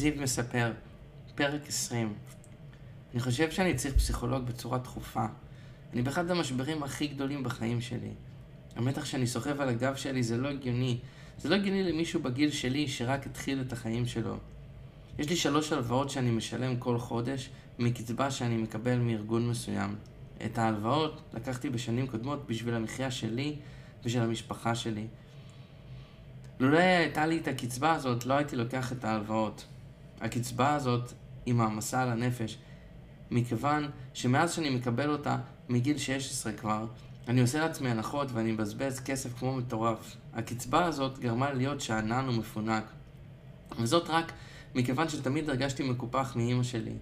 זיו מספר, פרק 20. אני חושב שאני צריך פסיכולוג בצורה דחופה. אני באחד המשברים הכי גדולים בחיים שלי. המתח שאני סוחב על הגב שלי זה לא הגיוני. זה לא הגיוני למישהו בגיל שלי שרק התחיל את החיים שלו. יש לי שלוש הלוואות שאני משלם כל חודש מקצבה שאני מקבל מארגון מסוים. את ההלוואות לקחתי בשנים קודמות בשביל המחיה שלי ושל המשפחה שלי. לולא הייתה לי את הקצבה הזאת, לא הייתי לוקח את ההלוואות. הקצבה הזאת היא מעמסה על הנפש, מכיוון שמאז שאני מקבל אותה, מגיל 16 כבר, אני עושה לעצמי הנחות ואני מבזבז כסף כמו מטורף. הקצבה הזאת גרמה לי להיות שאנן ומפונק. וזאת רק מכיוון שתמיד הרגשתי מקופח מאימא שלי.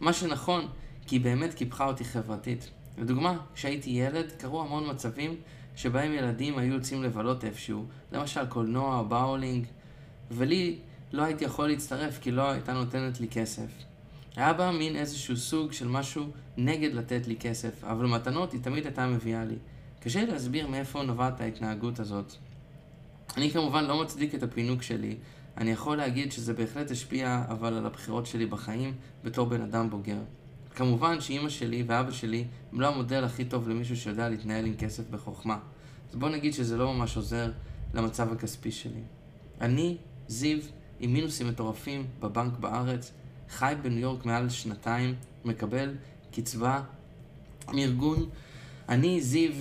מה שנכון, כי היא באמת קיפחה אותי חברתית. לדוגמה, כשהייתי ילד, קרו המון מצבים שבהם ילדים היו יוצאים לבלות איפשהו, למשל קולנוע, באולינג, ולי לא הייתי יכול להצטרף כי לא הייתה נותנת לי כסף. היה בה מין איזשהו סוג של משהו נגד לתת לי כסף, אבל מתנות היא תמיד הייתה מביאה לי. קשה לי להסביר מאיפה נובעת ההתנהגות הזאת. אני כמובן לא מצדיק את הפינוק שלי, אני יכול להגיד שזה בהחלט השפיע אבל על הבחירות שלי בחיים בתור בן אדם בוגר. כמובן שאימא שלי ואבא שלי הם לא המודל הכי טוב למישהו שיודע להתנהל עם כסף בחוכמה. אז בוא נגיד שזה לא ממש עוזר למצב הכספי שלי. אני, זיו, עם מינוסים מטורפים בבנק בארץ, חי בניו יורק מעל שנתיים, מקבל קצבה מארגון. אני, זיו,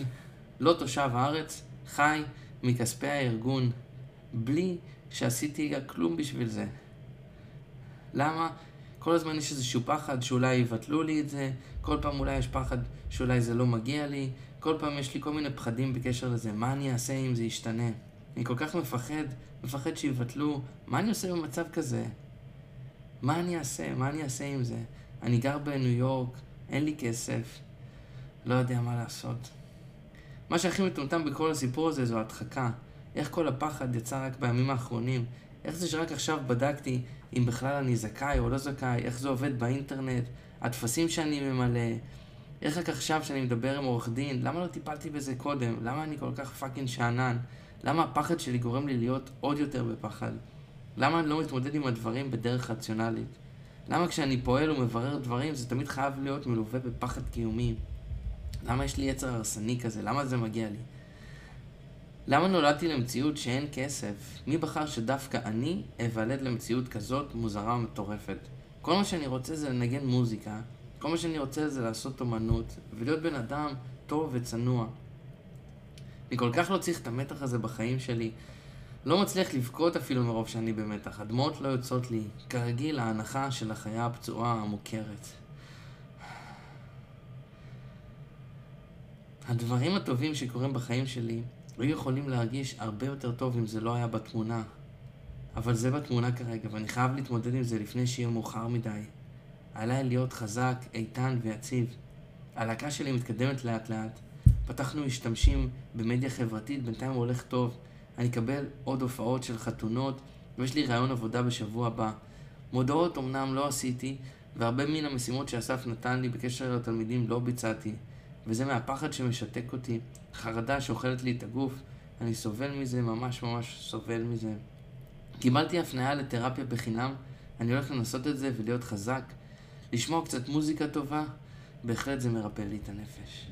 לא תושב הארץ, חי מכספי הארגון, בלי שעשיתי כלום בשביל זה. למה? כל הזמן יש איזשהו פחד שאולי יבטלו לי את זה, כל פעם אולי יש פחד שאולי זה לא מגיע לי, כל פעם יש לי כל מיני פחדים בקשר לזה, מה אני אעשה אם זה ישתנה? אני כל כך מפחד, מפחד שיבטלו, מה אני עושה במצב כזה? מה אני אעשה? מה אני אעשה עם זה? אני גר בניו יורק, אין לי כסף, לא יודע מה לעשות. מה שהכי מטומטם בכל הסיפור הזה זו הדחקה. איך כל הפחד יצא רק בימים האחרונים? איך זה שרק עכשיו בדקתי אם בכלל אני זכאי או לא זכאי? איך זה עובד באינטרנט? הטפסים שאני ממלא? איך רק עכשיו שאני מדבר עם עורך דין? למה לא טיפלתי בזה קודם? למה אני כל כך fucking שאנן? למה הפחד שלי גורם לי להיות עוד יותר בפחד? למה אני לא מתמודד עם הדברים בדרך רציונלית? למה כשאני פועל ומברר דברים זה תמיד חייב להיות מלווה בפחד קיומי? למה יש לי יצר הרסני כזה? למה זה מגיע לי? למה נולדתי למציאות שאין כסף? מי בחר שדווקא אני אוולד למציאות כזאת מוזרה ומטורפת? כל מה שאני רוצה זה לנגן מוזיקה, כל מה שאני רוצה זה לעשות אומנות, ולהיות בן אדם טוב וצנוע. אני כל כך לא צריך את המתח הזה בחיים שלי. לא מצליח לבכות אפילו מרוב שאני במתח. הדמעות לא יוצאות לי. כרגיל, ההנחה של החיה הפצועה המוכרת. הדברים הטובים שקורים בחיים שלי היו יכולים להרגיש הרבה יותר טוב אם זה לא היה בתמונה. אבל זה בתמונה כרגע, ואני חייב להתמודד עם זה לפני שיהיה מאוחר מדי. עליי להיות חזק, איתן ויציב. הלהקה שלי מתקדמת לאט לאט. פתחנו משתמשים במדיה חברתית, בינתיים הוא הולך טוב. אני אקבל עוד הופעות של חתונות, ויש לי רעיון עבודה בשבוע הבא. מודעות אמנם לא עשיתי, והרבה מן המשימות שאסף נתן לי בקשר לתלמידים לא ביצעתי. וזה מהפחד שמשתק אותי, חרדה שאוכלת לי את הגוף. אני סובל מזה, ממש ממש סובל מזה. קיבלתי הפניה לתרפיה בחינם, אני הולך לנסות את זה ולהיות חזק. לשמוע קצת מוזיקה טובה, בהחלט זה מרפא לי את הנפש.